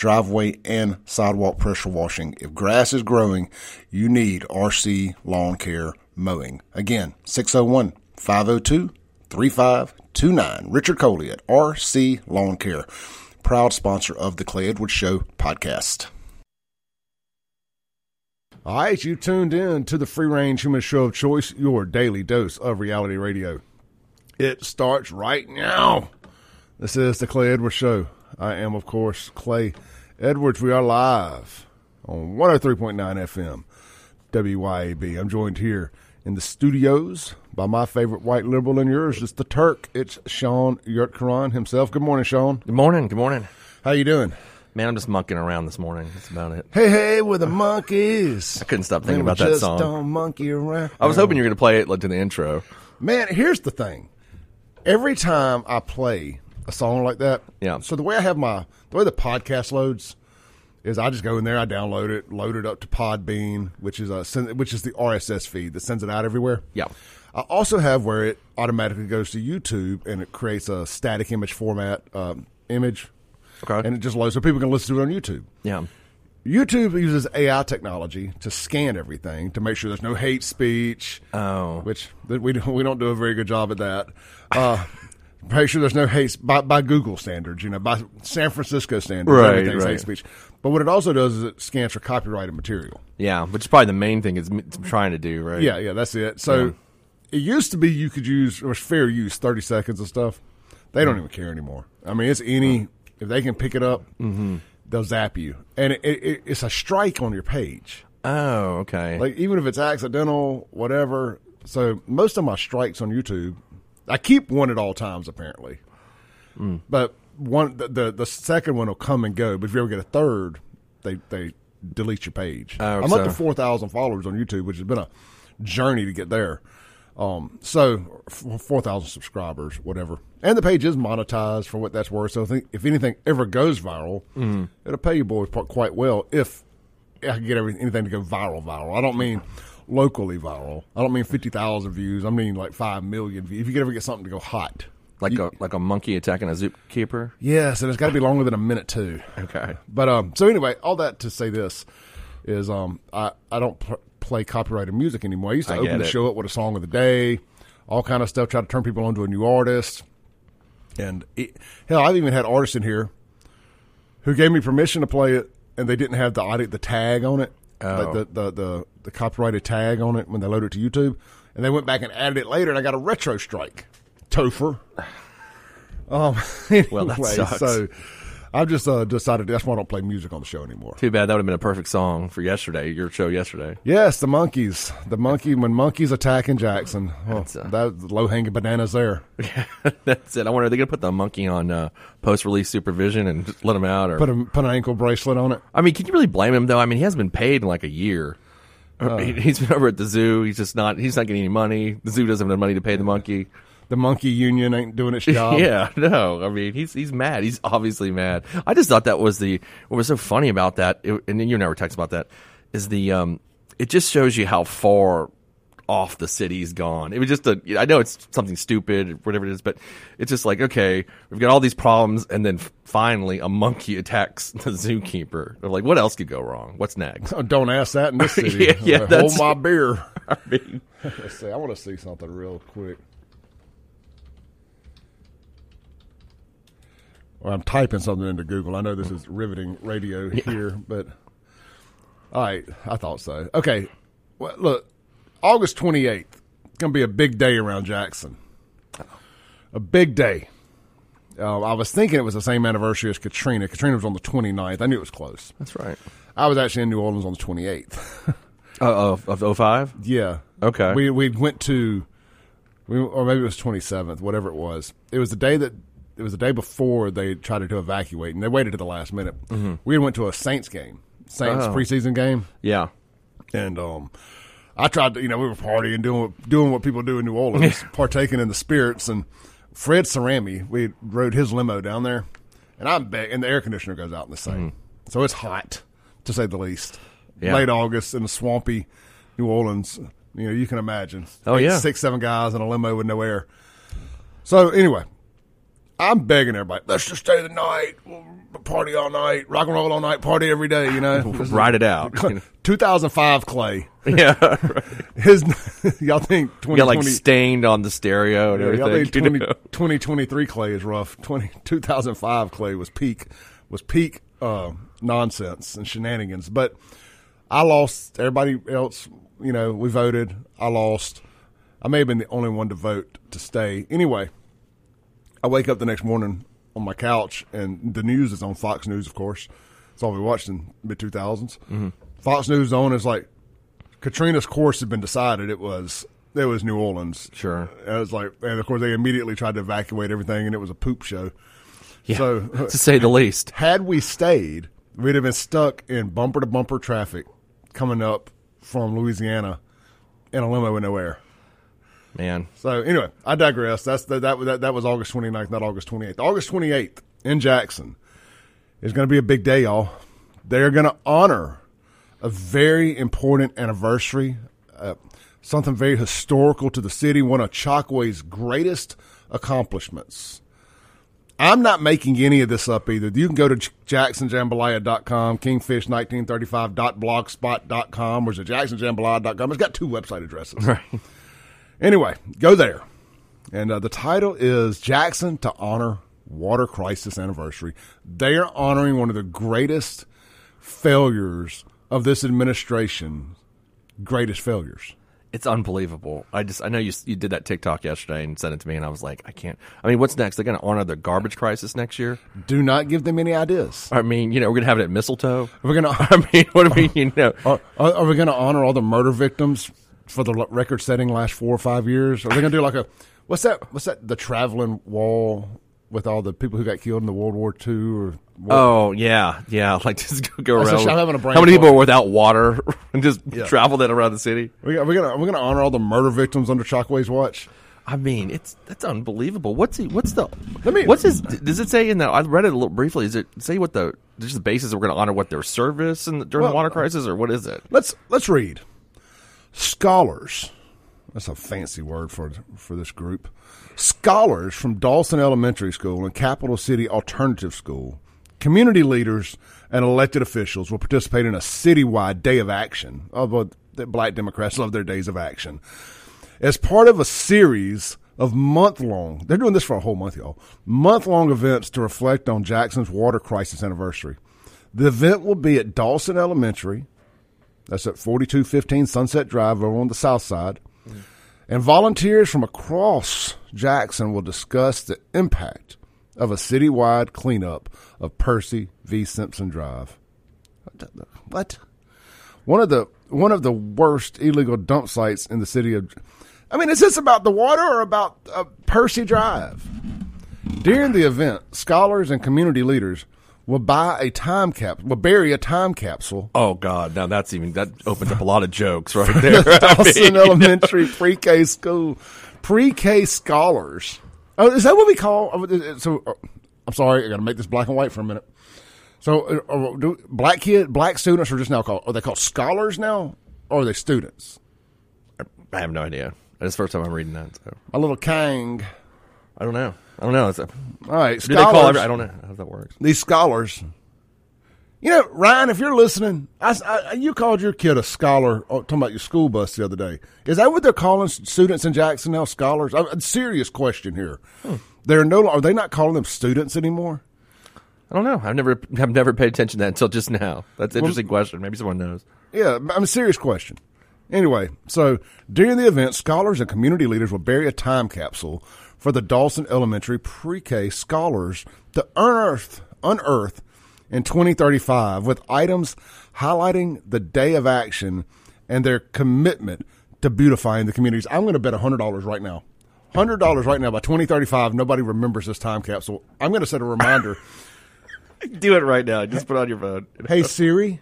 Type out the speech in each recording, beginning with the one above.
driveway and sidewalk pressure washing. If grass is growing, you need RC Lawn Care Mowing. Again, 601 502 3529. Richard Coley at RC Lawn Care, proud sponsor of the Clay Edwards Show podcast. All right, you tuned in to the free range human show of choice, your daily dose of reality radio. It starts right now. This is the Clay Edwards Show. I am, of course, Clay Edwards. We are live on 103.9 FM, WYAB. I'm joined here in the studios by my favorite white liberal and yours. It's the Turk. It's Shaun Yurtkuran himself. Good morning, Shaun. Good morning. Good morning. How you doing? Man, I'm just monkeying around this morning. That's about it. Hey, hey, we're the monkeys. I couldn't stop thinking about that just song. Don't monkey around. I was hoping you were going to play it like to the intro. Man, here's the thing. Every time I play a song like that, Yeah. So the way I have my the way the podcast loads is I just go in there, I download it, load it up to Podbean, which is a which is the RSS feed that sends it out everywhere. Yeah. I also have where it automatically goes to YouTube and it creates a static image format um, image, Okay. and it just loads so people can listen to it on YouTube. yeah. YouTube uses AI technology to scan everything to make sure there's no hate speech. Oh. which we don't, we don't do a very good job at that. Uh, make sure there's no hate by, by Google standards, you know, by San Francisco standards, Right, everything's right. hate speech. But what it also does is it scans for copyrighted material. Yeah. Which is probably the main thing it's it's trying to do, right? Yeah, yeah, that's it. So Yeah. it used to be you could use it was fair use thirty seconds of stuff. They Mm. don't even care anymore. I mean, it's any if they can pick it up, Mm-hmm. they'll zap you, and it, it, it's a strike on your page. Oh, okay. Like even if it's accidental, whatever. So most of my strikes on YouTube, I keep one at all times apparently. Mm. But one the, the the second one will come and go. But if you ever get a third, they they delete your page. Oh, I'm up to four thousand followers on YouTube, which has been a journey to get there. Um, so four thousand subscribers, whatever, and the page is monetized for what that's worth. So if, anything ever goes viral, Mm-hmm. it'll pay you boys quite well if I can get every, anything to go viral. Viral. I don't mean locally viral. I don't mean fifty thousand views. I mean like five million views. If you could ever get something to go hot, like you- a like a monkey attacking a zookeeper. yes, and it's got to be longer than a minute too. Okay. But um, so anyway, all that to say this is um, I I don't pl- play copyrighted music anymore. I used to I open the it. show up with a song of the day, all kind of stuff, try to turn people onto a new artist, and it, hell, I've even had artists in here who gave me permission to play it, and they didn't have the audit the tag on it, like Oh. the, the the the copyrighted tag on it when they load it to YouTube, and they went back and added it later, and I got a retro strike. Topher. Um, Well, that anyway, sucks. So I've just uh, decided that's why I don't play music on the show anymore. Too bad that would have been a perfect song for yesterday, your show yesterday. Yes, the monkeys. The monkey when monkeys attacking Jackson. Well, That's, uh, that low hanging bananas there. That's it. I wonder, are they going to put the monkey on uh, post release supervision and just let him out? Or Put a put an ankle bracelet on it. I mean, can you really blame him though? I mean, he hasn't been paid in like a year. Uh. He- he's been over at the zoo. He's just not. He's not getting any money. The zoo doesn't have enough money to pay the monkey. The monkey union ain't doing its job. yeah, no. I mean, he's he's mad. He's obviously mad. I just thought that was the what was so funny about that. It, and then you never text about that. Is the um, it just shows you how far off the city's gone. It was just a. I know it's something stupid, whatever it is, but it's just like okay, we've got all these problems, and then finally a monkey attacks the zookeeper. They're like, what else could go wrong? What's next? Oh, Don't ask that in this city. Yeah, yeah, Hold that's- my beer. I mean, Let's see. I want to see something real quick. Well, I'm typing something into Google. I know this is riveting radio here, but all right, I thought so. Okay, well, look, August 28th, going to be a big day around Jackson. A big day. Uh, I was thinking it was the same anniversary as Katrina. Katrina was on the 29th. I knew it was close. that's right. I was actually in New Orleans on the 28th. Uh, of of 05? Yeah. Okay. We we went to, we, or maybe it was twenty seventh, whatever it was. It was the day that it was the day before they tried to evacuate, and they waited to the last minute. We went to a Saints game, Saints Oh. preseason game, Yeah. and um, I tried to, you know, we were partying, doing what, doing what people do in New Orleans, partaking in the spirits. And Fred Cerami, we rode his limo down there, and I'm back, and the air conditioner goes out in the same, so it's hot to say the least. Mm-hmm. Yeah. Late August in a swampy New Orleans, you know, you can imagine. Oh, yeah. six, seven guys in a limo with no air. So anyway, I'm begging everybody, let's just stay the night, we'll party all night, rock and roll all night, party every day. You know, Write it out. 2005 Clay. yeah. right. His y'all think You got like stained on the stereo and yeah, y'all think everything. 20, you know? 2023 Clay is rough. 20, 2005 Clay was peak was peak uh, nonsense and shenanigans. But I lost. Everybody else, you know, we voted. I lost. I may have been the only one to vote to stay. Anyway, I wake up the next morning on my couch, and the news is on Fox News, of course. It's all we watched in mid 2000s. Mm-hmm. Fox News on is like Katrina's course had been decided. It was it was New Orleans. Sure. And it was like, and of course they immediately tried to evacuate everything, and it was a poop show. Yeah. So to say the least. had we stayed, we'd have been stuck in bumper to bumper traffic coming up from Louisiana in a limo with no air. Man. So anyway, I digress. That's the, that, that that was August 29th, not August 28th. August 28th in Jackson is going to be a big day, y'all. They're going to honor a very important anniversary, uh, something very historical to the city, one of Chokwe's greatest accomplishments. I'm not making any of this up either. You can go to jacksonjambalaya.com, kingfish1935.blogspot.com, or is it jacksonjambalaya.com? It's got two website addresses. Right. Anyway, go there. And uh, the title is Jackson to Honor Water Crisis Anniversary. They are honoring one of the greatest failures of this administration, greatest failures. It's unbelievable. I just I know you you did that TikTok yesterday and sent it to me and I was like I can't. I mean, what's next? They're going to honor the garbage crisis next year. Do not give them any ideas. I mean, you know, we're going to have it at mistletoe. We're going to I mean, what do we you know? are, are are we going to honor all the murder victims for the record-setting last four or five years? Are they going to do like a what's that? What's that? The traveling wall with all the people who got killed in the World War II or what? Oh yeah, yeah. Like just go, go around. shot having a brain How many people are without water and just travel that around the city? We, are we gonna are we gonna honor all the murder victims under Chokwe's watch? I mean, it's that's unbelievable. What's he? What's the? Let me- what's his? Does it say in the? I read it a little briefly. Is it say what the? Just the basis we're going to honor what their service and during Well, the water crisis, or what is it? Let's let's read. Scholars. That's a fancy word for for this group. Scholars from Dawson Elementary School and Capital City Alternative School, community leaders and elected officials will participate in a citywide day of action. Although the black Democrats love their days of action. As part of a series of month long, they're doing this for a whole month, y'all. Month long events to reflect on Jackson's water crisis anniversary. The event will be at Dawson Elementary, that's at 4215 Sunset Drive over on the south side. And volunteers from across Jackson will discuss the impact of a citywide cleanup of Percy v. Simpson Drive. What? One of the one of the worst illegal dump sites in the city of. I mean, is this about the water or about uh, Percy Drive? During the event, scholars and community leaders will buy a time cap, will bury a time capsule Oh God! Now that's even that opens up a lot of jokes right there. I Dawson mean, Elementary Pre-K school, pre-K scholars. Oh, is that what we call? oh, So, uh, I'm sorry, I got to make this black and white for a minute. So, uh, uh, do black kid, black students are just now called? Are they called scholars now, or are they students? I have no idea. It's the first time I'm reading that. So A little Kang. I don't know. I don't know. It's a, All right, do they call? scholars. Every, I don't know how that works. these scholars. You know, Ryan, if you're listening, I, I- you called your kid a scholar. Oh, talking about your school bus the other day. Is that what they're calling students in Jackson now? Scholars? I, a serious question here. Hmm. They're no. Are they not calling them students anymore? I don't know. I've never I've never paid attention to that until just now. That's an interesting question. Maybe someone knows. Yeah, I'm a serious question. Anyway, so during the event, scholars and community leaders will bury a time capsule for the Dawson Elementary Pre-K scholars to unearth, unearth in 2035 with items highlighting the day of action and their commitment to beautifying the communities. I'm going to bet $100 right now hundred dollars right now. By twenty thirty five, nobody remembers this time capsule. I'm going to set a reminder. Do it right now. Just put on your phone. hey Siri,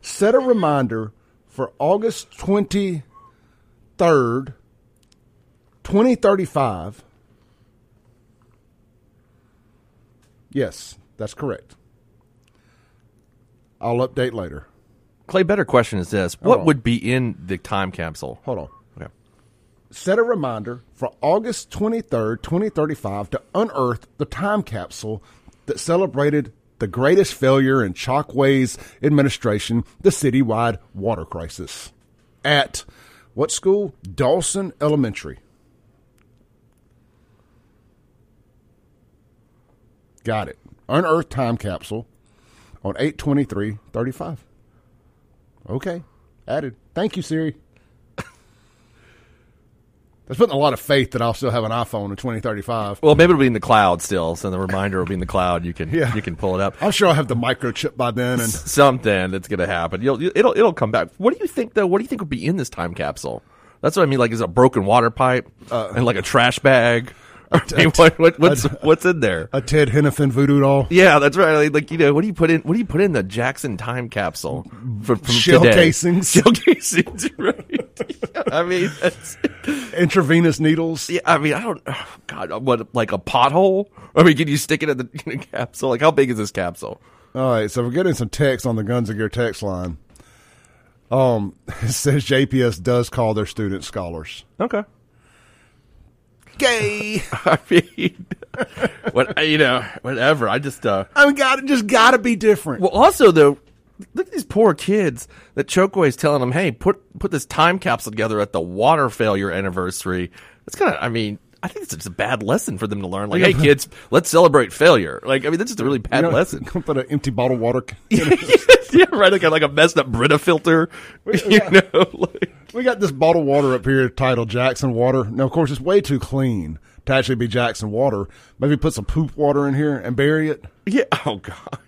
set a reminder for August twenty third, twenty thirty five. Yes, that's correct. I'll update later. Clay, better question is this: What would be in the time capsule? Hold on. Okay. set a reminder for August 23rd, 2035 to unearth the time capsule that celebrated the greatest failure in Chokwe's administration, the citywide water crisis. At what school? Dawson Elementary. Got it. Unearthed time capsule on 82335. Okay. Added. Thank you, Siri. That's putting a lot of faith that I'll still have an iPhone in 2035. Well, maybe it'll be in the cloud still, so the reminder will be in the cloud. You can Yeah. you can pull it up. I'm sure I'll have the microchip by then. And Something that's going to happen. You'll, you- it'll it'll come back. What do you think though? What do you think would be in this time capsule? That's what I mean. Like, is it a broken water pipe uh, and like a trash bag? I mean, what, what, what's what's in there? a Ted Henifin voodoo doll. Yeah, that's right. Like, you know, what do you put in? What do you put in the Jackson time capsule for, from Shell today? casings. Shell casings, right? I mean, that's, Intravenous needles. yeah. I mean, I don't. oh, God, what like a pothole? I mean, can you stick it in the, in the capsule? Like, how big is this capsule? All right, so we're getting some text on the Guns of Gear text line. Um, it says JPS does call their students scholars. Okay. Gay. I mean, what you know, whatever. I just uh. I mean, got to Just got to be different. Well, also though, look at these poor kids that Chokwe is telling them, "Hey, put put this time capsule together at the water failure anniversary." It's kind of, I mean, I think it's just a bad lesson for them to learn. Like, hey, kids, let's celebrate failure. Like, I mean, that's just a really bad You know, lesson. Put an empty bottle of water. yeah, right. Like a, like a messed up Brita filter. You know, like, We got this bottled water up here titled Jackson Water. Now, of course, it's way too clean to actually be Jackson Water. Maybe put some poop water in here and bury it. yeah. Oh God.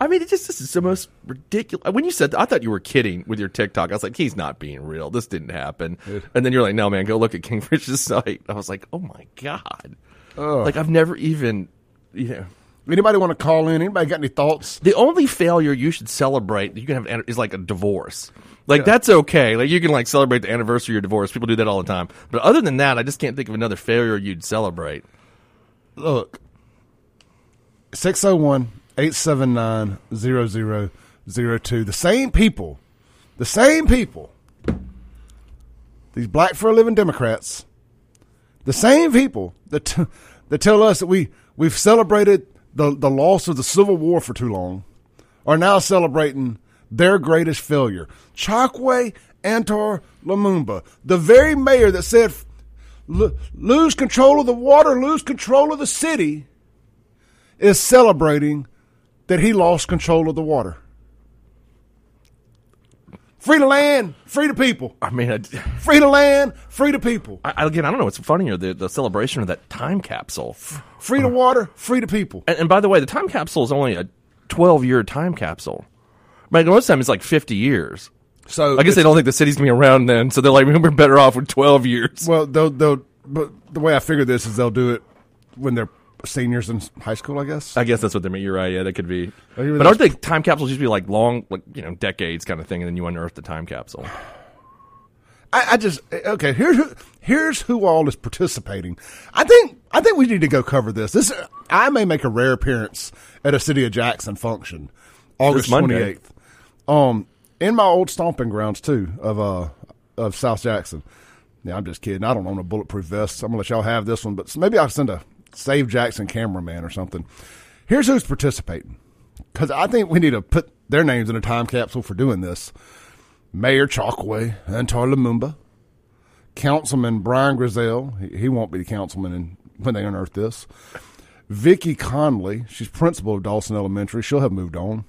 I mean, it just this is the most ridiculous. When you said, that, I thought you were kidding with your TikTok. I was like, he's not being real. This didn't happen. And then you're like, no, man, go look at Kingfish's site. I was like, oh my god. Like I've never even, you know. Anybody want to call in? Anybody got any thoughts? The only failure you should celebrate you can have is like a divorce. Like that's okay. Like you can like celebrate the anniversary of your divorce. People do that all the time. But other than that, I just can't think of another failure you'd celebrate. Look, 601 879 0002. The same people, the same people, these black for a living Democrats, the same people that, t- that tell us that we, we've celebrated the, the loss of the Civil War for too long are now celebrating their greatest failure. Chokwe Antar Lumumba, the very mayor that said, lose control of the water, lose control of the city, is celebrating that he lost control of the water. Free the land, free the people. I mean, I, Free the land, free the people. I, again, I don't know what's funnier the the celebration of that time capsule. Free the water, free the people. And, and by the way, the time capsule is only a twelve year time capsule. Like most of the time, it's like fifty years. So I guess they don't think the city's gonna be around then, so they're like, we're better off with twelve years. Well, they'll, they'll, but the way I figure this is they'll do it when they're seniors in high school, I guess. I guess that's what they mean. You're right. Yeah, that could be. Maybe But aren't they time capsules used to be like long, like you know, decades kind of thing, and then you unearth the time capsule? I, I just okay. Here's who, here's who all is participating. I think I think we need to go cover this. This I may make a rare appearance at a City of Jackson function, August twenty eighth. Um, in my old stomping grounds too of uh of South Jackson. Yeah, I'm just kidding. I don't own a bulletproof vest. I'm gonna let y'all have this one, but maybe I'll send a Save Jackson cameraman or something. Here's who's participating because I think we need to put their names in a time capsule for doing this. Mayor Chokwe, Antar Lumumba, Councilman Brian Grizzell, he, he won't be the councilman in, when they unearth this. Vicky Conley, she's principal of Dawson Elementary. She'll have moved on.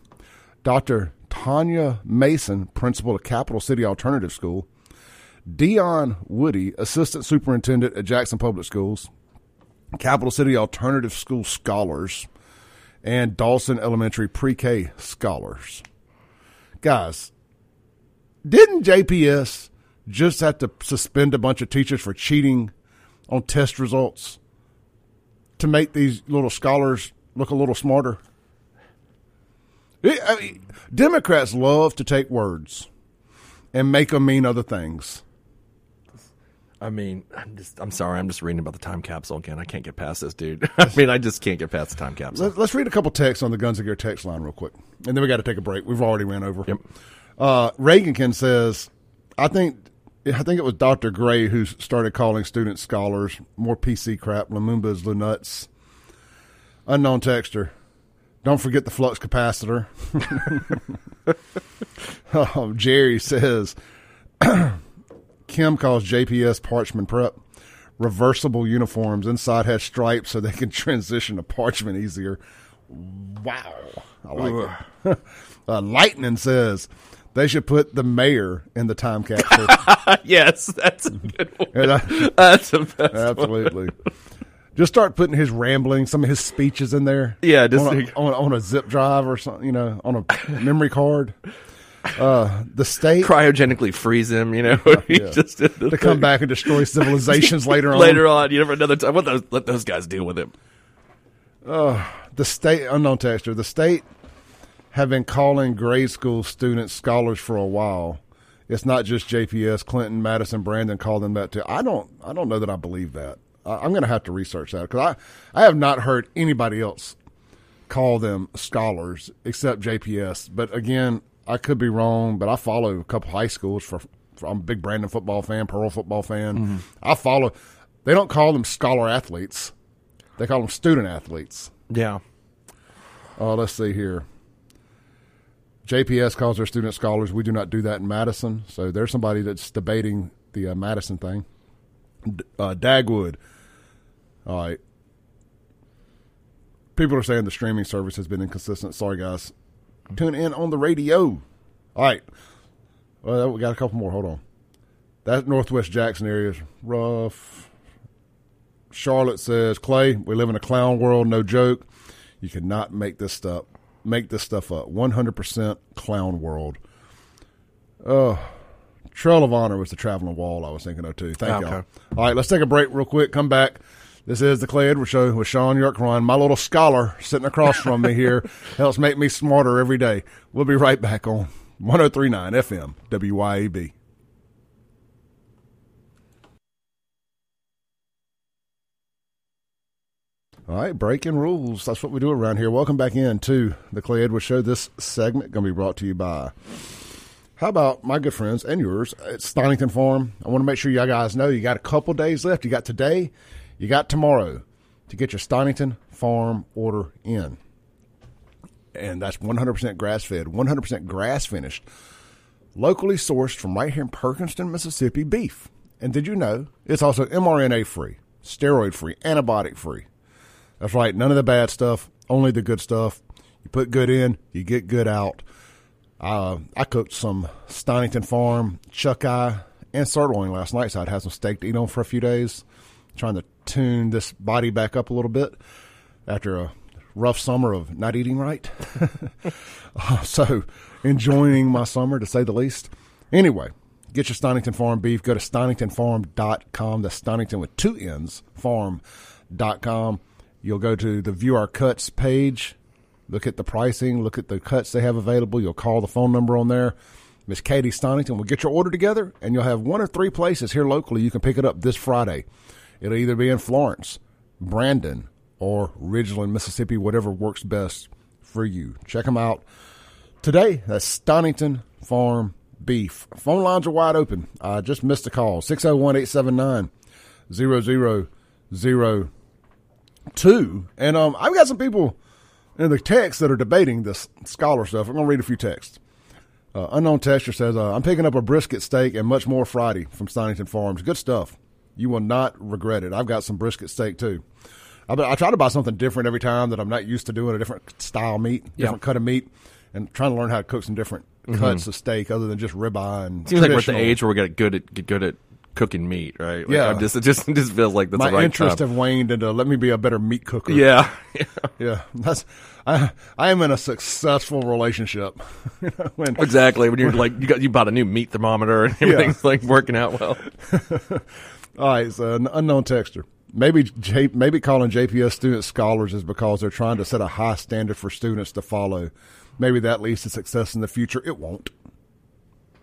Dr. Tanya Mason, principal of Capital City Alternative School. Dion Woody, assistant superintendent at Jackson Public Schools. Capital City Alternative School scholars. And Dawson Elementary Pre K scholars. Guys, didn't JPS just have to suspend a bunch of teachers for cheating on test results to make these little scholars look a little smarter? I mean, Democrats love to take words and make them mean other things. I mean, I'm just I'm sorry, I'm just reading about the time capsule again. I can't get past this, dude. I mean, I just can't get past the time capsule. Let, us read a couple texts on the Guns of Gear text line real quick, and then we got to take a break. We've already ran over. Yep. Uh, Reagankin says, "I think I think it was Dr. Gray who started calling students scholars. More PC crap. Lumumba's Lunuts. Unknown texter. Don't forget the flux capacitor. oh, Jerry says Kim calls JPS parchment prep. Reversible uniforms. Inside has stripes so they can transition to parchment easier. Wow. I like it. uh, Lightning says they should put the mayor in the time capsule. yes, that's a good one. That- That's the best. Absolutely. Just start putting his rambling, some of his speeches in there. Yeah, just- on a, on, on a zip drive or something, you know, on a memory card. Uh, the state Cryogenically freeze him, you know. Yeah. just to come back and destroy civilizations later on. later on. You know, for another time. What those, let those guys deal with him. the state unknown texture. The state have been calling grade school students scholars for a while. It's not just JPS. Clinton, Madison, Brandon called them that too. I don't. I don't know that I believe that. I, I'm going to have to research that because I I have not heard anybody else call them scholars except JPS. But again, I could be wrong. But I follow a couple high schools for. for I'm a big Brandon football fan, Pearl football fan. I follow. They don't call them scholar athletes. They call them student athletes. Yeah. Uh, let's see here. JPS calls their student scholars. We do not do that in Madison. So there's somebody that's debating the uh, Madison thing. D- uh, Dagwood. All right. People are saying the streaming service has been inconsistent. Sorry, guys. Tune in on the radio. All right. Well, we got a couple more. Hold on. That Northwest Jackson area is rough. Charlotte says, Clay, we live in a clown world, no joke. You cannot make this stuff make this stuff up. One hundred percent clown world. Oh, Trail of Honor was the traveling wall I was thinking of too. Thank ah, Okay. y'all. All right, let's take a break real quick. Come back. This is the Clay Edwards Show with Shaun Yurtkuran, my little scholar sitting across from me here, helps make me smarter every day. We'll be right back on 1039 FM, WYAB. All right, breaking rules. That's what we do around here. Welcome back in to the Clay Edwards Show. This segment going to be brought to you by, how about my good friends and yours at Stonington Farm? I want to make sure you guys know you got a couple days left. You got today, you got tomorrow to get your Stonington Farm order in. And that's 100% grass fed, 100% grass finished, locally sourced from right here in Perkinston, Mississippi beef. And did you know it's also mRNA free, steroid free, antibiotic free? That's right. None of the bad stuff, only the good stuff. You put good in, you get good out. Uh, I cooked some Stonington Farm chuck eye and sirloin last night, so I'd have some steak to eat on for a few days. Trying to tune this body back up a little bit after a rough summer of not eating right. Uh, so, enjoying my summer to say the least. Anyway, get your Stonington Farm beef. Go to stoningtonfarm.com. That's Stonington with two N's, farm.com. You'll go to the View Our Cuts page, look at the pricing, look at the cuts they have available. You'll call the phone number on there. Miss Katie Stonington will get your order together, and you'll have one or three places here locally you can pick it up this Friday. It'll either be in Florence, Brandon, or Ridgeland, Mississippi, whatever works best for you. Check them out today. That's Stonington Farm Beef. Phone lines are wide open. I just missed a call 601 879 0002. And um, I've got some people in the text that are debating this scholar stuff. I'm going to read a few texts. Uh, unknown texture says, uh, I'm picking up a brisket steak and much more Friday from Stonington Farms. Good stuff. You will not regret it. I've got some brisket steak too. I, I try to buy something different every time that I'm not used to doing a different style meat, different cut of meat, and trying to learn how to cook some different cuts of steak other than just ribeye and Mm-hmm. Seems like we're at the age where we get good at get good at cooking meat, right? Like, Yeah. I'm just it just it just feels like that's My right interest time. have waned into let me be a better meat cooker. yeah. yeah. That's I. I am in a successful relationship. You know, when exactly. When you're like you got you bought a new meat thermometer and everything's like working out well. All right, so an unknown texture. Maybe J, maybe calling JPS students scholars is because they're trying to set a high standard for students to follow. Maybe that leads to success in the future. It won't.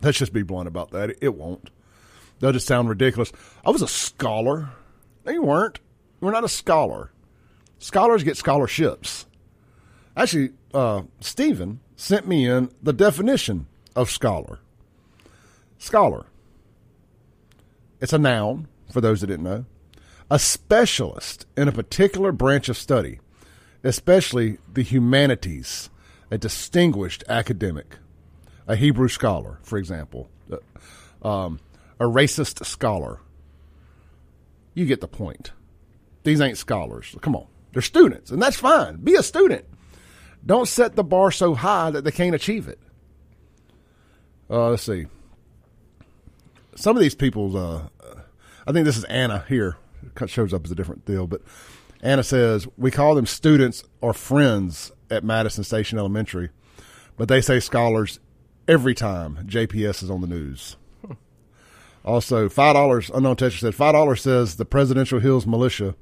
Let's just be blunt about that. It won't. They'll just sound ridiculous. I was a scholar. No, you weren't. You were not a scholar. Scholars get scholarships. Actually, uh, Stephen sent me in the definition of scholar. Scholar. It's a noun, for those that didn't know. A specialist in a particular branch of study, especially the humanities, a distinguished academic, a Hebrew scholar, for example, uh, um, a racist scholar. You get the point. These ain't scholars. Come on. They're students, and that's fine. Be a student. Don't set the bar so high that they can't achieve it. Uh, let's see. Some of these people, uh, I think this is Anna here. It shows up as a different deal, but Anna says we call them students or friends at Madison Station Elementary, but they say scholars every time JPS is on the news. Also, five dollars. Unknown texture said five dollars says the Presidential Hills Militia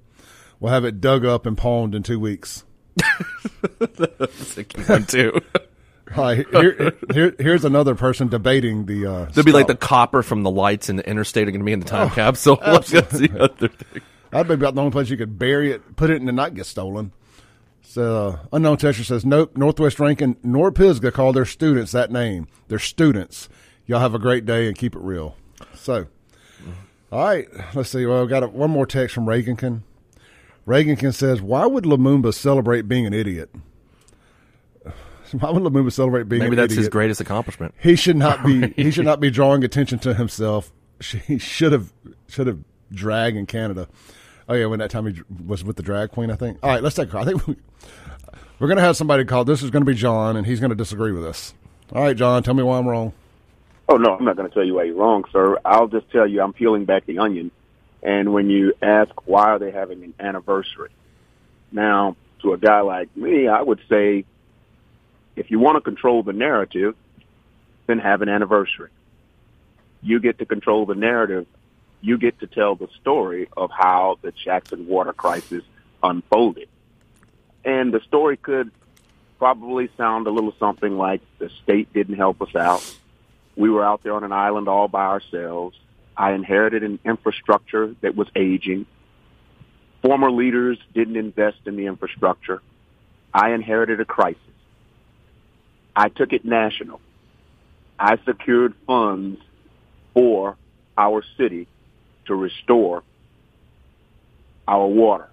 will have it dug up and pawned in two weeks. That's a key one too. Right, here, here, here's another person debating the. Uh, They'll be like the copper from the lights in the interstate are going to be in the time capsule. That's the other thing. That'd be about the only place you could bury it, put it, in and it not get stolen. So, uh, unknown texture says, nope, Northwest Rankin nor Pisgah call their students that name. They're students. Y'all have a great day and keep it real. So, all right, let's see. Well, I've got a, one more text from Reagankin. Reagankin says, why would Lumumba celebrate being an idiot? Why would Lumumba celebrate being Maybe an that's idiot? his greatest accomplishment. He should not be. He should not be drawing attention to himself. He should have should have drag in Canada. Oh yeah, when that time he was with the drag queen, I think. All right, let's take. I think we, we're going to have somebody call. This is going to be John, and he's going to disagree with us. All right, John, tell me why I'm wrong. Oh no, I'm not going to tell you why you're wrong, sir. I'll just tell you I'm peeling back the onion. And when you ask why are they having an anniversary, now to a guy like me, I would say, if you want to control the narrative, then have an anniversary. You get to control the narrative. You get to tell the story of how the Jackson water crisis unfolded. And the story could probably sound a little something like the state didn't help us out. We were out there on an island all by ourselves. I inherited an infrastructure that was aging. Former leaders didn't invest in the infrastructure. I inherited a crisis. I took it national. I secured funds for our city to restore our water.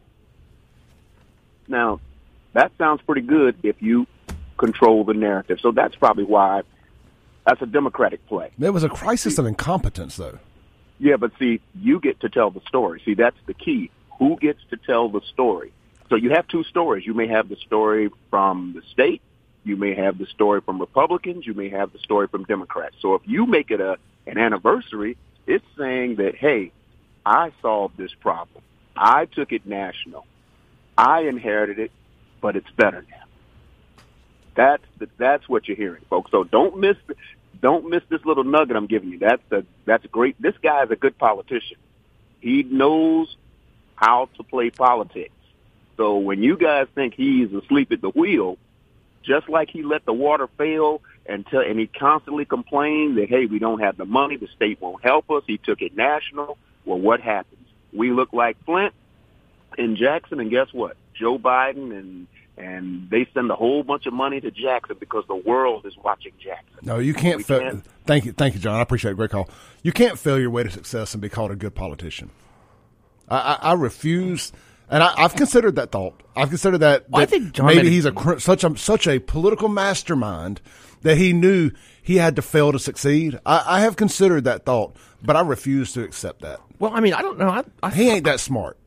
Now, that sounds pretty good if you control the narrative. So that's probably why that's a Democratic play. There was a crisis of incompetence, though. Yeah, but see, you get to tell the story. See, that's the key. Who gets to tell the story? So you have two stories. You may have the story from the state. You may have the story from Republicans. You may have the story from Democrats. So if you make it a an anniversary, it's saying that hey, I solved this problem. I took it national. I inherited it, but it's better now. That's the, that's what you're hearing, folks. So don't miss don't miss this little nugget I'm giving you. That's the that's great. This guy is a good politician. He knows how to play politics. So when you guys think he's asleep at the wheel, just like he let the water fail until and he constantly complained that hey, we don't have the money, the state won't help us. He took it national. Well, what happens? We look like Flint and Jackson, and guess what? Joe Biden and and they send a whole bunch of money to Jackson because the world is watching Jackson. No, you can't. We Fa- can't. Thank you, thank you, John. I appreciate it. Great call. You can't fail your way to success and be called a good politician. I, I, I refuse, and I, I've considered that thought. I've considered that. Well, I think John maybe he's a cr- such a such a political mastermind that he knew he had to fail to succeed. I, I have considered that thought, but I refuse to accept that. Well, I mean, I don't know. I, I He ain't that smart.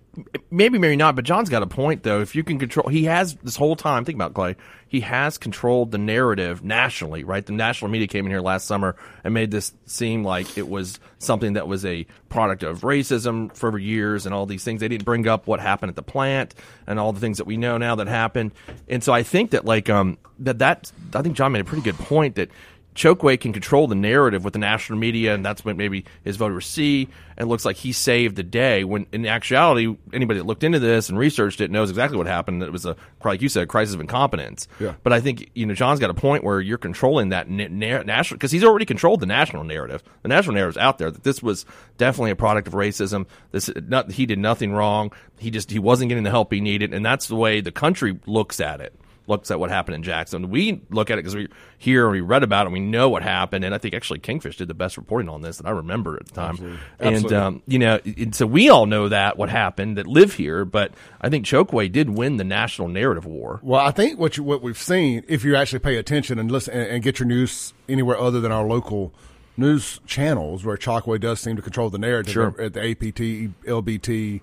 Maybe, maybe not. But John's got a point, though. If you can control, he has this whole time. Think about Clay. He has controlled the narrative nationally, right? The national media came in here last summer and made this seem like it was something that was a product of racism for years and all these things. They didn't bring up what happened at the plant and all the things that we know now that happened. And so I think that, like, um, that that I think John made a pretty good point that Chokwe can control the narrative with the national media, and that's what maybe his voters see. And it looks like he saved the day. When in actuality, anybody that looked into this and researched it knows exactly what happened. It was a, like you said, a crisis of incompetence. Yeah. But I think you know John's got a point where you're controlling that na- na- national because he's already controlled the national narrative. The national narrative's out there that this was definitely a product of racism. This not, he did nothing wrong. He just he wasn't getting the help he needed, and that's the way the country looks at it looks at what happened in Jackson. We look at it because we hear and we read about it and we know what happened. And I think actually Kingfish did the best reporting on this that I remember at the time. Absolutely. And, Absolutely. um, you know, and so we all know that what happened that live here, but I think Chokwe did win the national narrative war. Well, I think what you, what we've seen, if you actually pay attention and listen and, and get your news anywhere other than our local news channels, where Chokwe does seem to control the narrative Sure. at the APT, LBT,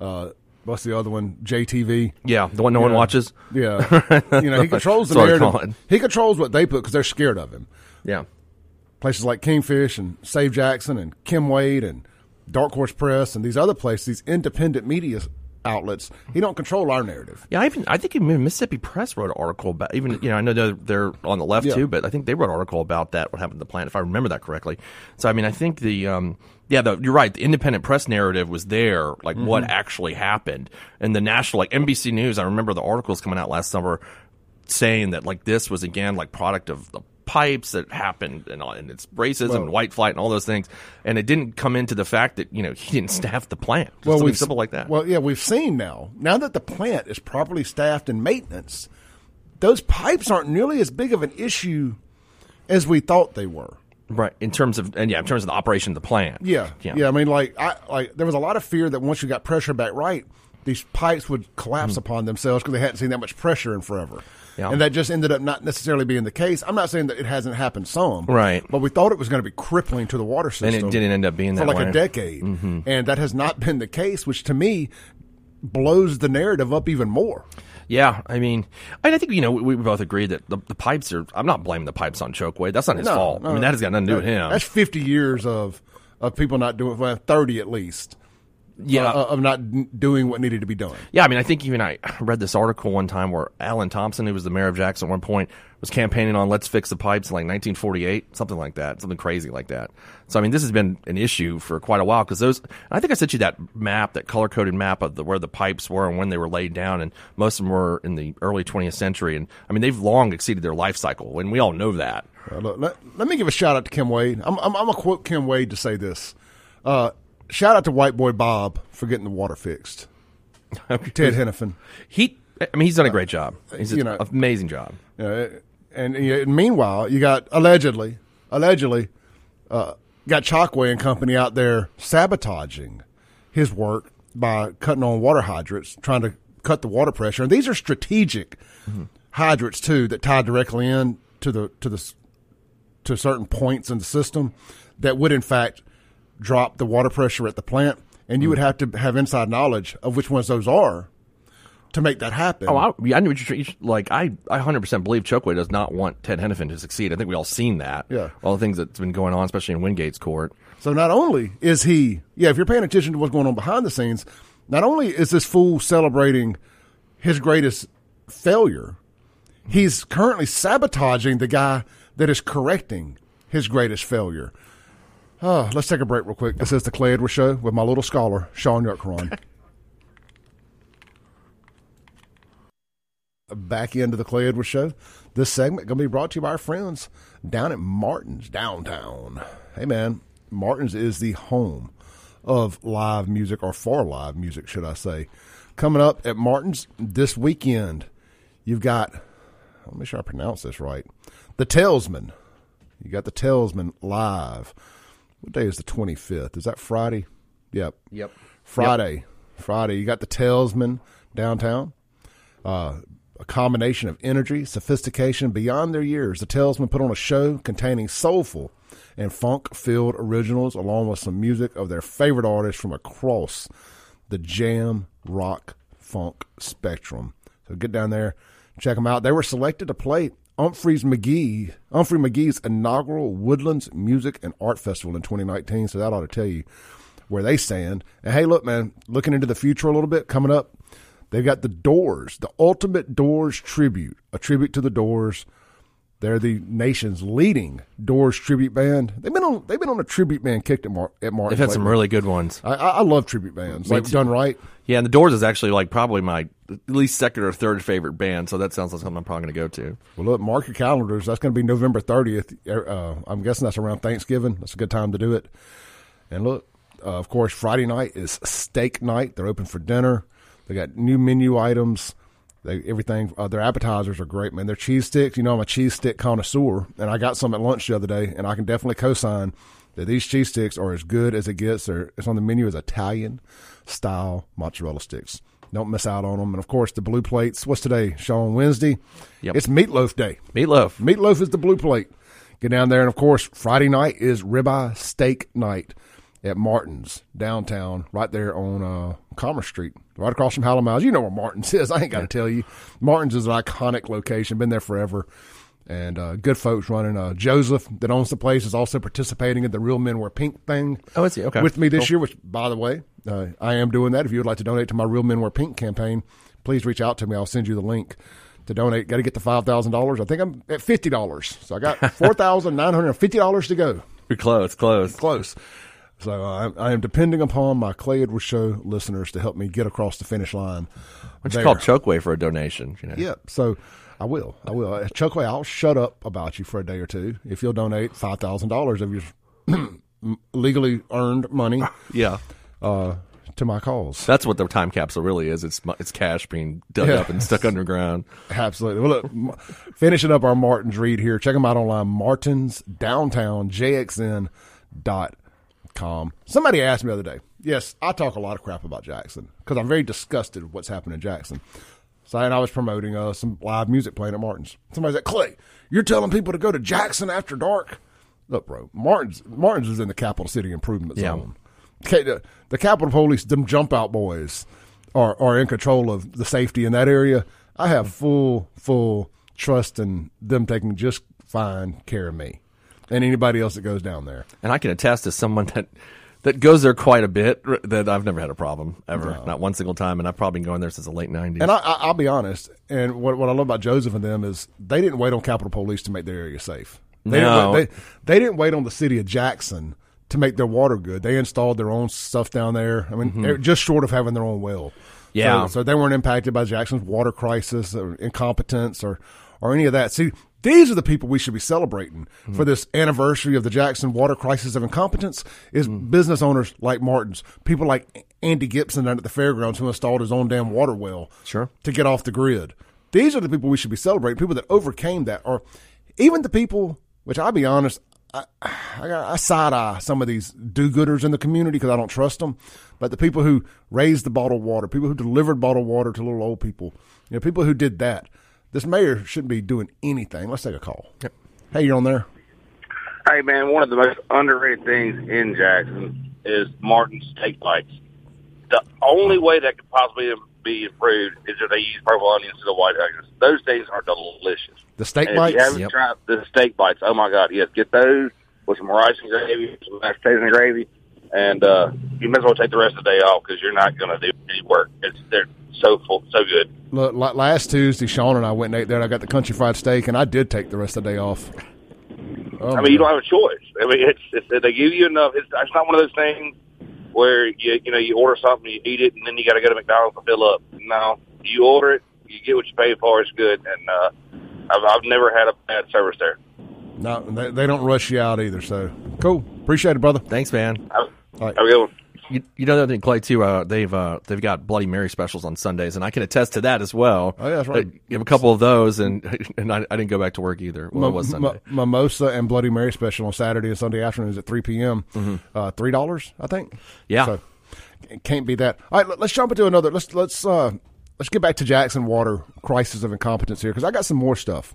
uh, what's the other one, JTV. Yeah, the one no one watches. Yeah, you know he controls the That's what I call narrative. He controls what they put because they're scared of him. Yeah. Places like Kingfish and Save Jackson and Kim Wade and Dark Horse Press and these other places, these independent media outlets. He don't control our narrative. Yeah, I even I think even Mississippi Press wrote an article about even you know I know they're, they're on the left Yeah. too, but I think they wrote an article about that what happened to the plant if I remember that correctly. So I mean I think the um yeah the, you're right the independent press narrative was there like Mm-hmm. what actually happened and the national like NBC News I remember the articles coming out last summer saying that like this was again like product of the pipes that happened and, all- and it's racism Well- and white flight and all those things and it didn't come into the fact that you know he didn't staff the plant Just something we've- simple like that Well, yeah, we've seen now. Now that the plant is properly staffed and maintenance, those pipes aren't nearly as big of an issue as we thought they were. Right, in terms of and yeah, in terms of the operation of the plant. Yeah, yeah, yeah. I mean, like, I like there was a lot of fear that once you got pressure back right, these pipes would collapse hmm. upon themselves because they hadn't seen that much pressure in forever. Yeah. And that just ended up not necessarily being the case. I'm not saying that it hasn't happened some, Right. But we thought it was going to be crippling to the water system, and it didn't end up being for like way. Mm-hmm. a decade, and that has not been the case, which to me blows the narrative up even more. Yeah, I mean, I think you know we, we both agree that the, the pipes are. I'm not blaming the pipes on Chokwe. That's not his No, fault. no, I mean, that has got nothing to do with him. That's 50 years of of people not doing well, 30 at least. Yeah, uh, of not doing what needed to be done. Yeah, I mean, I think even I read this article one time where Alan Thompson, who was the mayor of Jackson at one point, was campaigning on "Let's fix the pipes" in like 1948, something like that, something crazy like that. So, I mean, this has been an issue for quite a while because those. I think I sent you that map, that color coded map of the, where the pipes were and when they were laid down, and most of them were in the early 20th century. And I mean, they've long exceeded their life cycle, and we all know that. Uh, look, let, let me give a shout out to Kim Wade. I'm, I'm, I'm going to quote Kim Wade to say this. Uh, shout out to White Boy Bob for getting the water fixed. Ted Henifin. He, I mean, he's done a great job. He's you an amazing job. Uh, and, and meanwhile, you got allegedly, allegedly, uh, got Chokwe and company out there sabotaging his work by cutting on water hydrants, trying to cut the water pressure. And these are strategic hydrants too that tie directly in to the to the to certain points in the system that would in fact drop the water pressure at the plant. And you would mm. have to have inside knowledge of which ones those are to make that happen. Oh, I, yeah, I knew what you're you like. I, I 100% believe Chokwe does not want Ted Henifin to succeed. I think we all seen that. Yeah. All the things that's been going on, especially in Wingate's court. So not only is he, yeah, if you're paying attention to what's going on behind the scenes, not only is this fool celebrating his greatest failure, he's currently sabotaging the guy that is correcting his greatest failure. Oh, let's take a break real quick. This is the Clay Edwards Show with my little scholar, Shaun Yurtkuran. Back into the Clay Edwards Show. This segment going to be brought to you by our friends down at Martin's downtown. Hey, man, Martin's is the home of live music, or for live music, should I say. Coming up at Martin's this weekend, you've got, let me make sure I pronounce this right, The Telsman. You got The Telsman live. What day is the 25th? Is that Friday? Yep. Yep. Friday. Friday. You got The Telsman downtown. Uh, a combination of energy, sophistication beyond their years. The Telsman put on a show containing soulful and funk filled originals, along with some music of their favorite artists from across the jam, rock, funk spectrum. So get down there, check them out. They were selected to play Umphreys McGee, Umphrey McGee's inaugural Woodlands Music and Art Festival in 2019. So that ought to tell you where they stand. And hey, look, man, looking into the future a little bit coming up, they've got the Doors, the Ultimate Doors tribute, a tribute to the Doors. They're the nation's leading Doors tribute band. They've been on they've been on a tribute band kicked at, Mar- at Martin. They've had some really good ones. I, I love tribute bands. Like too. done right. Yeah, and the Doors is actually like probably my at least second or third favorite band. So that sounds like something I'm probably going to go to. Well, look, mark your calendars. That's going to be November 30th. Uh, I'm guessing that's around Thanksgiving. That's a good time to do it. And look, uh, of course, Friday night is steak night. They're open for dinner. They got new menu items. They, everything. Uh, their appetizers are great, man. Their cheese sticks. You know, I'm a cheese stick connoisseur, and I got some at lunch the other day, and I can definitely co-sign that these cheese sticks are as good as it gets. They're, it's on the menu as Italian style mozzarella sticks. Don't miss out on them. And of course, the blue plates. What's today, Shaun? Wednesday. Yep. It's meatloaf day. Meatloaf. Meatloaf is the blue plate. Get down there, and of course, Friday night is ribeye steak night at Martin's downtown, right there on uh, Commerce Street, right across from Hal & Mal's. You know where Martin's is. I ain't got to tell you. Martin's is an iconic location. Been there forever, and uh, good folks running. Uh, Joseph that owns the place is also participating in the Real Men Wear Pink thing. Oh, is he? Okay. With me this Cool. year, which by the way, uh, I am doing that. If you would like to donate to my Real Men Wear Pink campaign, please reach out to me. I'll send you the link to donate. Got to get the five thousand dollars. I think I'm at fifty dollars, so I got four thousand nine hundred fifty dollars to go. You're close, close. Close. So uh, I, I am depending upon my Clay Edwards Show listeners to help me get across the finish line. What's called Chokwe for a donation? You know? Yeah, so I will. I will. Uh, Chokwe, I'll shut up about you for a day or two if you'll donate five thousand dollars of your legally earned money Yeah. Uh, to my calls. That's what the time capsule really is. It's it's cash being dug Yeah. up and stuck underground. Absolutely. Well, look, finishing up our Martins read here. Check them out online. Martins Downtown JXN dot com. Somebody asked me the other day. Yes, I talk a lot of crap about Jackson because I'm very disgusted with what's happened in Jackson. So, and I was promoting uh, some live music playing at Martins. Somebody said, "Clay, you're telling people to go to Jackson after dark." Look, bro, Martins Martins is in the capital city improvement Yeah. zone. The, the Capitol Police, them jump out boys, are are in control of the safety in that area. I have full full trust in them taking just fine care of me and anybody else that goes down there. And I can attest as someone that that goes there quite a bit that I've never had a problem ever, not one single time, and I've probably been going there since the late '90s. And I, I, I'll be honest. And what what I love about Joseph and them is they didn't wait on Capitol Police to make their area safe. They No. didn't wait, they, they didn't wait on the city of Jackson to make their water good. They installed their own stuff down there. I mean, mm-hmm. they're just short of having their own well. Yeah. So, so they weren't impacted by Jackson's water crisis or incompetence or or any of that. See, these are the people we should be celebrating mm-hmm. for this anniversary of the Jackson water crisis of incompetence. Is mm-hmm. business owners like Martin's, people like Andy Gibson down at the fairgrounds who installed his own damn water well Sure. to get off the grid. These are the people we should be celebrating. People that overcame that, or even the people. Which I'll be honest, I, I, I side eye some of these do-gooders in the community because I don't trust them. But the people who raised the bottled water, people who delivered bottled water to little old people, you know, people who did that. This mayor shouldn't be doing anything. Let's take a call. Hey, you're on there. Hey man, one of the most underrated things in Jackson is Martin's steak bites. The only way that could possibly be improved is if they use purple onions instead of white onions. Those things are delicious. The steak And bites. If you haven't Yep. tried the steak bites, oh my god, yes, get those with some rice and gravy, some mashed potatoes and gravy, and uh, you might as well take the rest of the day off because you're not going to do any work. It's they're so full, so good. Look, last Tuesday, Shaun and I went and ate there. and I got the country fried steak, and I did take the rest of the day off. Oh, I mean, you don't have a choice. I mean, it's, it's they give you enough. It's, it's not one of those things where you you know you order something, you eat it, and then you got to go to McDonald's to fill up. No, you order it, you get what you pay for. It's good, and uh, I've I've never had a bad service there. no, they, they don't rush you out either. So cool. Appreciate it, brother. Thanks, man. Have, All right. have a good one. You, you know the other thing, Clay, too. Uh, they've uh, they've got Bloody Mary specials on Sundays, and I can attest to that as well. Oh, yeah, that's right. You have a couple of those, and and I, I didn't go back to work either. Well, it was Sunday. m- mimosa and Bloody Mary special on Saturday and Sunday afternoons at 3 p.m. Uh, Three dollars, I think. Mm-hmm. Yeah. So can't be that. All right, let- let's jump into another. Let's let's uh, let's get back to Jackson Water crisis of incompetence here because I got some more stuff.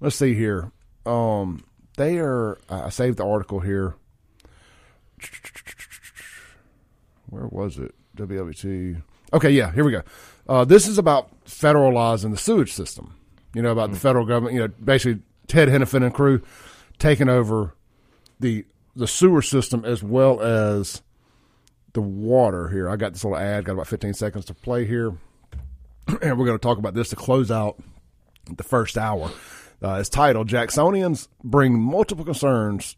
Let's see here. Um, they are. I saved the article here. Where was it? WWT. Okay, yeah, here we go. Uh, this is about federal laws federalizing the sewage system. You know about the federal government. You know, basically Ted Henifin and crew taking over the the sewer system as well as the water here. I got this little ad, got about 15 seconds to play here. and we're going to talk about this to close out the first hour. Uh, it's titled Jacksonians Bring Multiple Concerns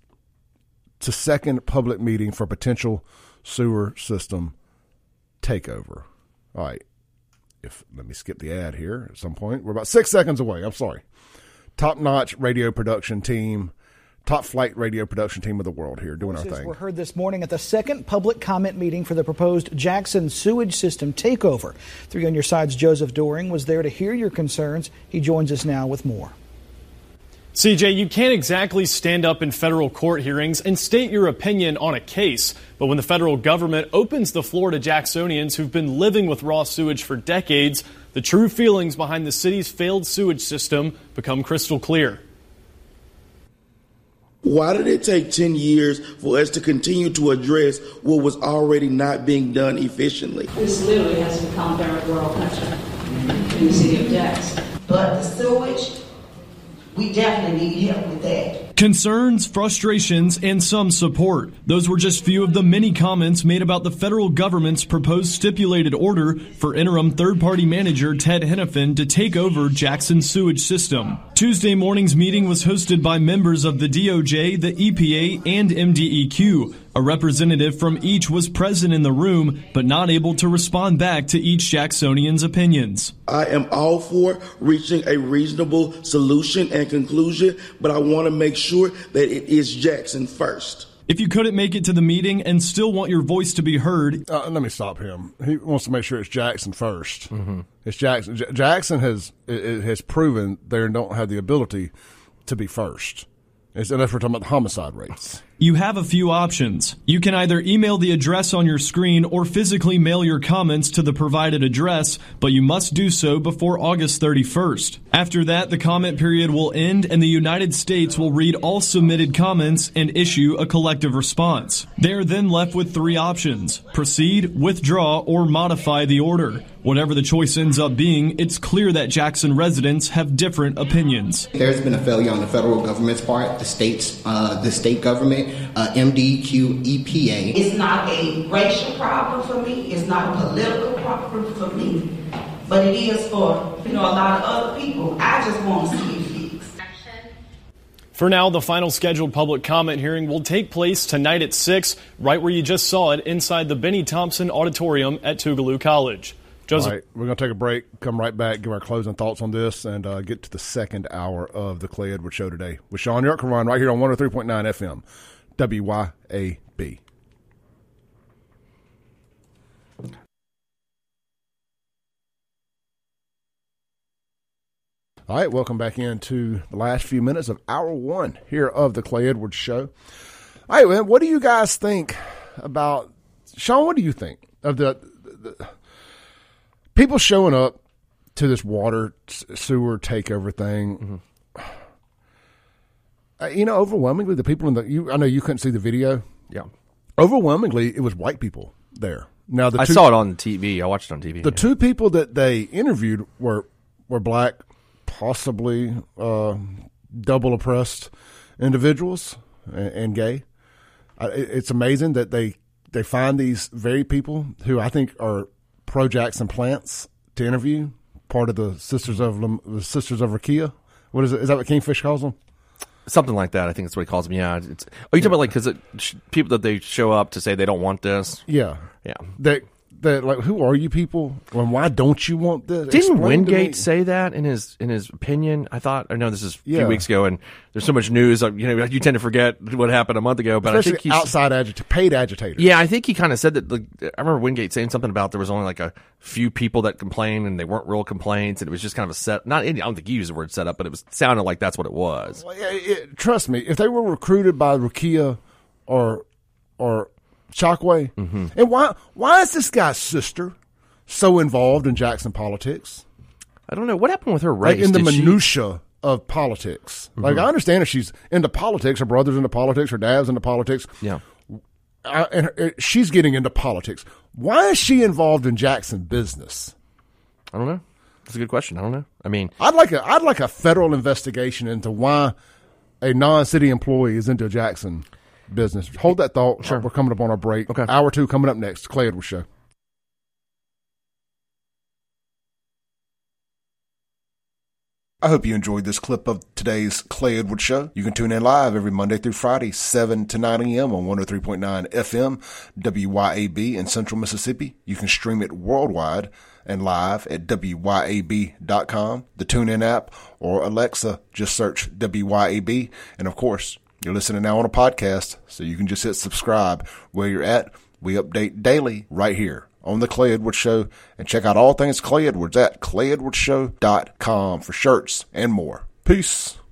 to Second Public Meeting for Potential Sewer System Takeover. All right. If let me skip the ad here at some point. We're about six seconds away. I'm sorry. Top notch radio production team, top flight radio production team of the world here doing our thing. were heard this morning at the second public comment meeting for the proposed Jackson sewage system takeover. Three on your side's Joseph Doring was there to hear your concerns. He joins us now with more. CJ, you can't exactly stand up in federal court hearings and state your opinion on a case. But when the federal government opens the floor to Jacksonians who've been living with raw sewage for decades, the true feelings behind the city's failed sewage system become crystal clear. Why did it take 10 years for us to continue to address what was already not being done efficiently? This literally has become third world country in the city of Jackson. But the sewage, we definitely need help with that. Concerns, frustrations, and some support. Those were just few of the many comments made about the federal government's proposed stipulated order for interim third party manager Ted Henifin to take over Jackson's sewage system. Tuesday morning's meeting was hosted by members of the DOJ, the EPA, and MDEQ. A representative from each was present in the room, but not able to respond back to each Jacksonian's opinions. I am all for reaching a reasonable solution and conclusion, but I want to make sure that it is Jackson first. If you couldn't make it to the meeting and still want your voice to be heard, Uh, let me stop him. He wants to make sure it's Jackson 1st It's Jackson. J- Jackson has i- i- has proven they don't have the ability to be first. It's, unless we're talking about homicide rates. You have a few options. You can either email the address on your screen or physically mail your comments to the provided address, but you must do so before August 31st. After that, the comment period will end and the United States will read all submitted comments and issue a collective response. They are then left with three options proceed, withdraw, or modify the order. Whatever the choice ends up being, it's clear that Jackson residents have different opinions. There's been a failure on the federal government's part, the states, uh, the state government, uh, MDQ, EPA. It's not a racial problem for me. It's not a political problem for me. But it is for, you know, a lot of other people. I just want to see it fixed. For now, the final scheduled public comment hearing will take place tonight at 6, right where you just saw it, inside the Bennie Thompson Auditorium at Tougaloo College. Joseph. All right, we're going to take a break, come right back, give our closing thoughts on this, and uh, get to the second hour of the Clay Edwards Show today with Shaun Yurtkuran, right here on 103.9 FM, WYAB. All right, welcome back into the last few minutes of hour one here of the Clay Edwards Show. All right, man, what do you guys think about Shaun? What do you think of the, the people showing up to this water sewer takeover thing? Mm-hmm. Uh, you know, overwhelmingly, the people in the you, I know you couldn't see the video. Yeah, overwhelmingly, it was white people there. Now, the I two, saw it on TV. I watched it on TV. The yeah. two people that they interviewed were were black, possibly uh, double oppressed individuals and, and gay. It, it's amazing that they they find these very people who I think are pro Jackson plants to interview. Part of the Sisters of the Sisters of Rukia. What is it? Is that what Kingfish calls them? Something like that. I think that's what he calls them. Yeah. It's, are you talking about like because sh- people that they show up to say they don't want this? Yeah. Yeah. That that like who are you people and why don't you want this? Didn't Explain. Wingate say that in his in his opinion? I thought I know this is a Yeah. few weeks ago, and there's so much news. uh, You know, you tend to forget what happened a month ago. But Especially I think he's outside agita- paid agitators. Yeah, I think he kind of said that. Like, I remember Wingate saying something about there was only like a few people that complained, and they weren't real complaints, and it was just kind of a set. Not, I don't think he used the word set up, but it was sounded like that's what it was. Well, yeah, it- trust me, if they were recruited by Rukia or or Chokwe, Mm-hmm. and why why is this guy's sister so involved in Jackson politics? I don't know what happened with her race. Like in the Did she- minutia of politics. Like Mhm. I understand if she's into politics, her brother's into politics, her dad's into politics. Yeah. I, and her, she's getting into politics. Why is she involved in Jackson business? I don't know. That's a good question. I don't know. I mean, I'd like a I'd like a federal investigation into why a non-city employee is into Jackson business. Hold that thought. Sure. We're coming up on our break. Okay. Hour two coming up next. Clay Edwards Show. I hope you enjoyed this clip of today's Clay Edwards Show. You can tune in live every Monday through Friday, 7 to 9 a.m. on 103.9 FM, WYAB in Central Mississippi. You can stream it worldwide and live at WYAB.com, the TuneIn app, or Alexa. Just search WYAB. And of course, you're listening now on a podcast, so you can just hit subscribe where you're at. We update daily right here on the Clay Edwards Show and check out all things Clay Edwards at clayedwardsshow.com for shirts and more. Peace.